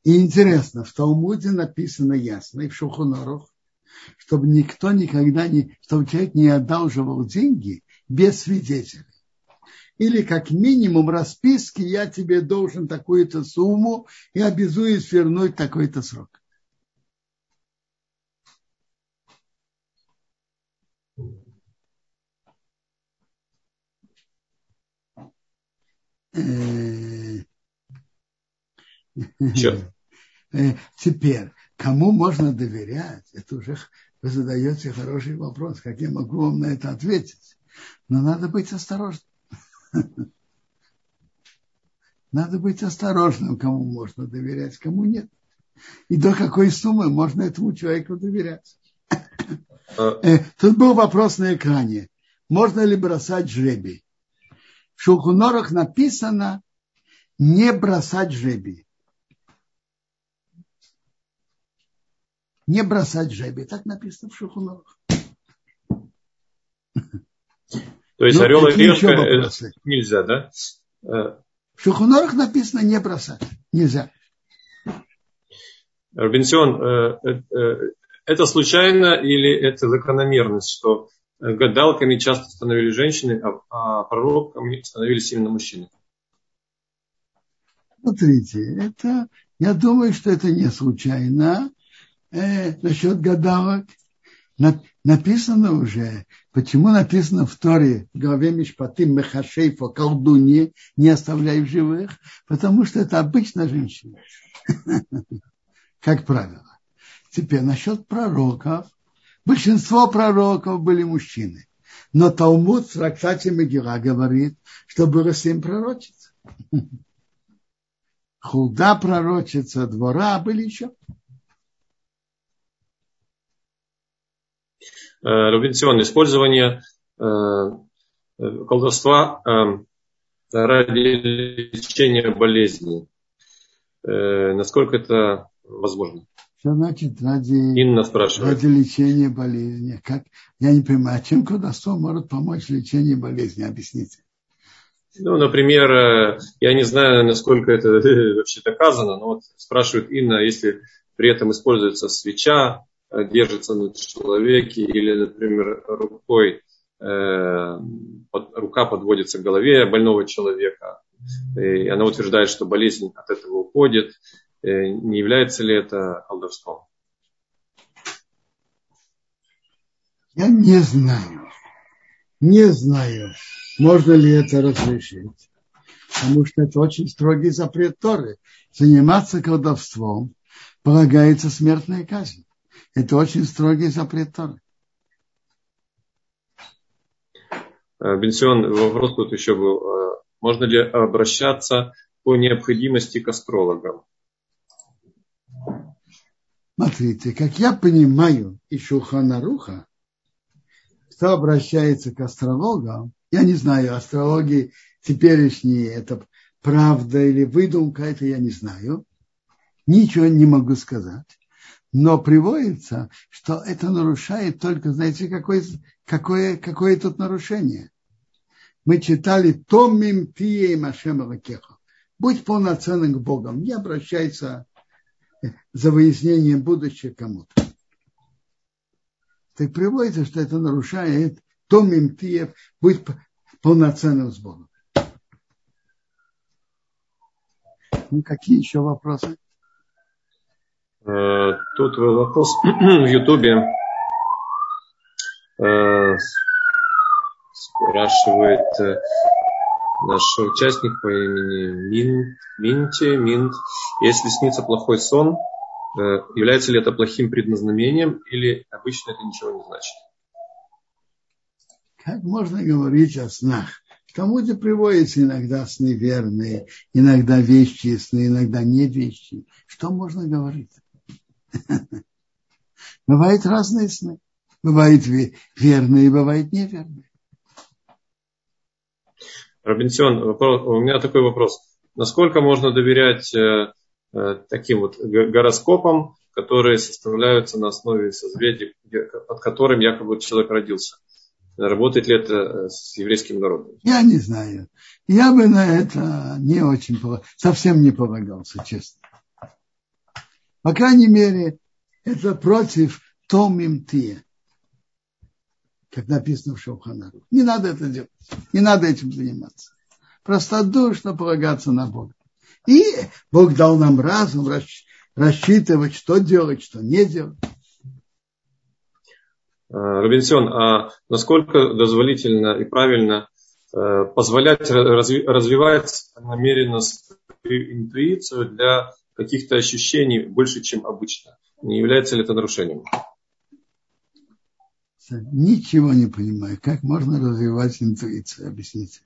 И интересно, в Талмуде написано ясно, и в Шухонорах, чтобы никто никогда не, чтобы человек не одалживал деньги без свидетелей. или как минимум расписки я тебе должен такую-то сумму и обязуюсь вернуть такой-то срок. Черт. Э, теперь, кому можно доверять? Это уже вы задаете хороший вопрос, как я могу вам на это ответить. Но надо быть осторожным. Надо быть осторожным, кому можно доверять, кому нет. И до какой суммы можно этому человеку доверять. А э, тут был вопрос на экране. Можно ли бросать жребий? В Шулхунорах написано не бросать жребий. Не бросать жребий. Так написано в Шухунорах. То есть ну, орел и решка нельзя, да? Э, в Шухунорах написано не бросать. Нельзя. Робинсон, э, э, это случайно или это закономерность, что гадалками часто становились женщины, а, а пророками становились именно мужчины? Смотрите, это, я думаю, что это не случайно э, насчет гадалок. На, написано уже, почему написано в Торе, в главе Мишпаты Мехашейфа, колдуньи, не оставляй в живых, потому что это обычно женщина, как правило. Теперь насчет пророков. Большинство пророков были мужчины. Но Талмуд в трактате Мегила говорит, что было семь пророчиц. Худа пророчица, двора, были еще. Э, Робинсон, использование э, э, колдовства ради лечения болезней. Насколько это возможно? Что значит ради, Инна спрашивает. ради лечения болезни? Как? Я не понимаю, чем колдовство может помочь лечению болезни? Объясните. Ну, например, я не знаю, насколько это вообще доказано, но вот спрашивает Инна, если при этом используется свеча, держится на человеке или, например, рукой, э, под, рука подводится к голове больного человека, и она утверждает, что болезнь от этого уходит. Э, не является ли это колдовством? Я не знаю. Не знаю, можно ли это разрешить. Потому что это очень строгий запрет Торы. Заниматься колдовством полагается смертная казнь. Это очень строгий запрет Торы. Э, Бенсион, вопрос тут еще был. Э, можно ли обращаться по необходимости к астрологам? Смотрите, как я понимаю из Шуханаруха, кто обращается к астрологам, я не знаю, астрологи теперешние, это правда или выдумка, это я не знаю. Ничего не могу сказать но приводится, что это нарушает только, знаете, какое, какое, какое тут нарушение. Мы читали «Томим тие Машем Авакеха». Будь полноценным к Богом, не обращайся за выяснением будущего кому-то. Так приводится, что это нарушает «Томим тие», будь полноценным с Богом. Ну, какие еще вопросы? Э, тут вопрос в Ютубе. Э, спрашивает э, наш участник по имени Мин, Минти, Минт. Если снится плохой сон, является ли это плохим предназнанием или обычно это ничего не значит? Как можно говорить о снах? К тому-то приводятся иногда сны верные, иногда вещи сны, иногда не вещи. Что можно говорить? Бывают разные сны. Бывают верные, бывают неверные. Робинсон, у меня такой вопрос. Насколько можно доверять э, э, таким вот гороскопам, которые составляются на основе созвездий, под которым якобы человек родился? Работает ли это э, с еврейским народом? Я не знаю. Я бы на это не очень совсем не полагался, честно. По крайней мере, это против Томим Тия, как написано в Шоханару. Не надо это делать. Не надо этим заниматься. простодушно полагаться на Бога. И Бог дал нам разум рассчитывать, что делать, что не делать. Робинсон, а насколько дозволительно и правильно э, позволять развивать намеренно интуицию для каких-то ощущений больше, чем обычно? Не является ли это нарушением? Ничего не понимаю. Как можно развивать интуицию? Объясните.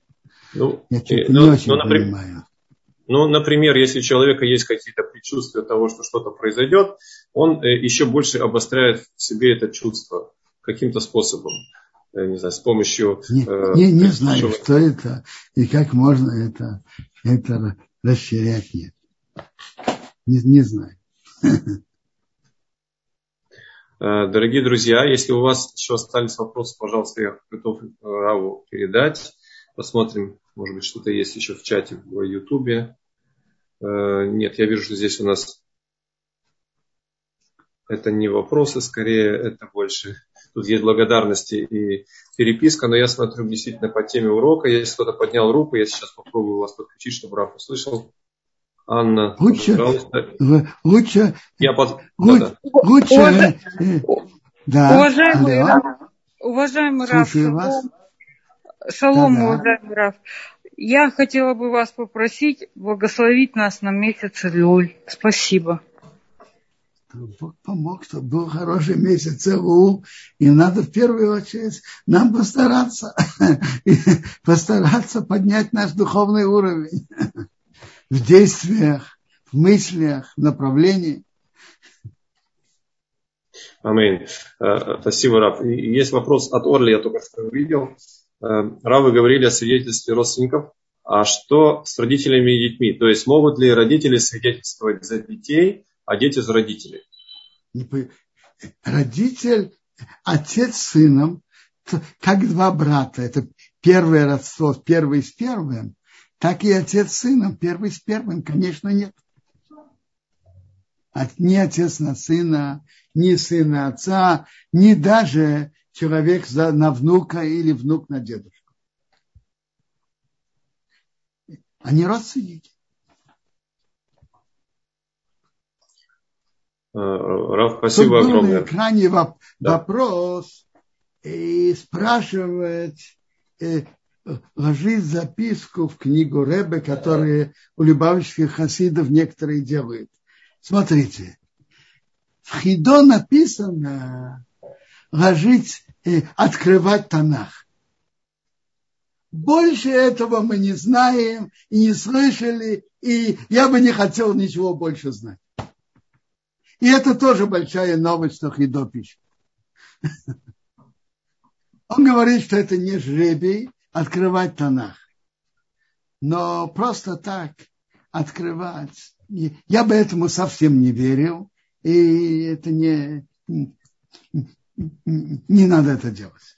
Ну, Я что-то ну, не очень ну, например, понимаю. Ну, например, если у человека есть какие-то предчувствия того, что что-то произойдет, он э, еще больше обостряет в себе это чувство каким-то способом. Я не знаю, с помощью... Не, э, не, не знаю, что это и как можно это, это расширять. Нет. Не, не знаю. Э, дорогие друзья, если у вас еще остались вопросы, пожалуйста, я готов э, Раву передать. Посмотрим, может быть, что-то есть еще в чате в Ютубе. Э, нет, я вижу, что здесь у нас это не вопросы, скорее это больше. Тут есть благодарности и переписка, но я смотрю действительно по теме урока. Если кто-то поднял руку, я сейчас попробую вас подключить, чтобы Раф услышал. Анна, лучше, пожалуйста. Лучше, я под... лучше, да, да. лучше Уважаемый, да, уважаемый Раф, уважаемый Раф, шалом, шалом да, да. уважаемый Раф. Я хотела бы вас попросить благословить нас на месяц Люль. Спасибо. Бог помог, чтобы был хороший месяц Элул, и надо в первую очередь нам постараться, постараться поднять наш духовный уровень в действиях, в мыслях, в направлении. Аминь. Э, спасибо, Рав. Есть вопрос от Орли, я только что увидел. Э, Рав, вы говорили о свидетельстве родственников. А что с родителями и детьми? То есть могут ли родители свидетельствовать за детей, а дети за родителей? Родитель, отец с сыном, как два брата. Это первое родство, первый с первым так и отец с сыном, первый с первым, конечно, нет. Ни отец на сына, ни сын на отца, ни даже человек на внука или внук на дедушку. Они родственники. Э, Раф, спасибо Тут огромное. на экране вопрос да. и спрашивает, э, ложить записку в книгу Ребе, которые у любавичских хасидов некоторые делают. Смотрите, в Хидо написано ложить, э, открывать Танах. Больше этого мы не знаем и не слышали, и я бы не хотел ничего больше знать. И это тоже большая новость, что Хидо пишет. Он говорит, что это не жребий, открывать Танах. Но просто так открывать, я бы этому совсем не верил, и это не, не надо это делать.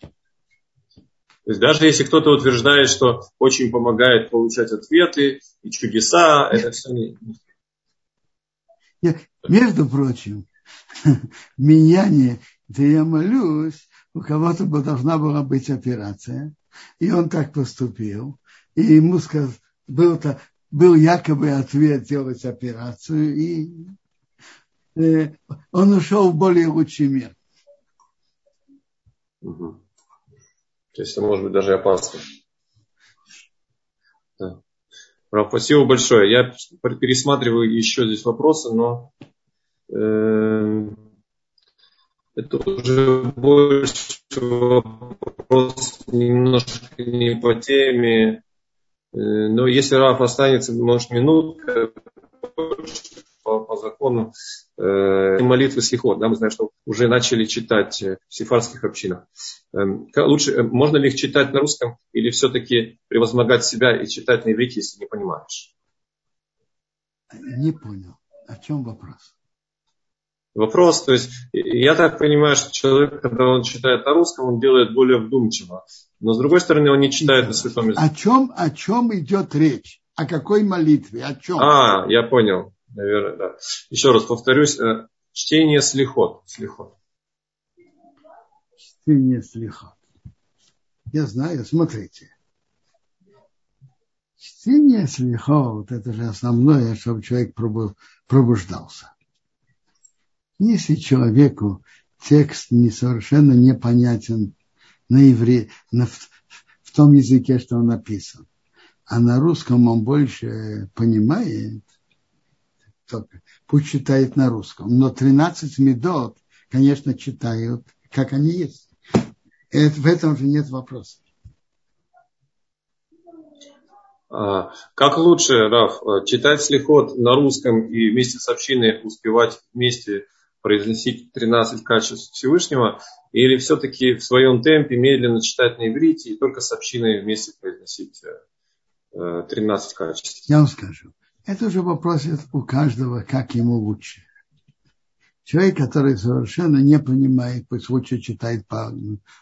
То есть даже если кто-то утверждает, что очень помогает получать ответы и чудеса, Нет. это все не... Я, между прочим, меня не, да я молюсь, у кого-то бы должна была быть операция, и он так поступил. И ему сказал, был, -то, был якобы ответ делать операцию, и э, он ушел в более лучший мир. Угу. То есть это может быть даже опасно. Да. Спасибо большое. Я пересматриваю еще здесь вопросы, но э, это уже больше вопрос немножко не по теме. Э, но если Раф останется, может, минутка по, по закону э, молитвы слихот. Да, мы знаем, что уже начали читать в сифарских общинах. Э, лучше, э, можно ли их читать на русском или все-таки превозмогать себя и читать на иврите, если не понимаешь? Не понял. О чем вопрос? Вопрос. То есть я так понимаю, что человек, когда он читает на русском, он делает более вдумчиво. Но с другой стороны, он не читает на святом языке. О чем, о чем идет речь? О какой молитве? О чем? А, я понял. Наверное, да. Еще раз повторюсь. Э, чтение слихот. слихот. Чтение слихот. Я знаю, смотрите. Чтение слихот – это же основное, чтобы человек пробуждался. Если человеку текст не совершенно непонятен на ивре, на, в, том языке, что он написан, а на русском он больше понимает, только пусть читает на русском. Но 13 медот, конечно, читают, как они есть. Это, в этом же нет вопроса. А, как лучше, Раф, читать слихот на русском и вместе с общиной успевать вместе произносить 13 качеств Всевышнего, или все-таки в своем темпе медленно читать на иврите и только с общиной вместе произносить 13 э, качеств? Я вам скажу. Это уже вопрос у каждого, как ему лучше. Человек, который совершенно не понимает, пусть лучше читает по,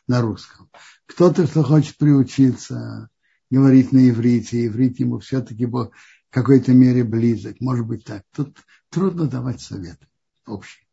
на русском. Кто-то, кто хочет приучиться говорить на иврите, иврит ему все-таки был в какой-то мере близок. Может быть так. Тут трудно давать советы общие.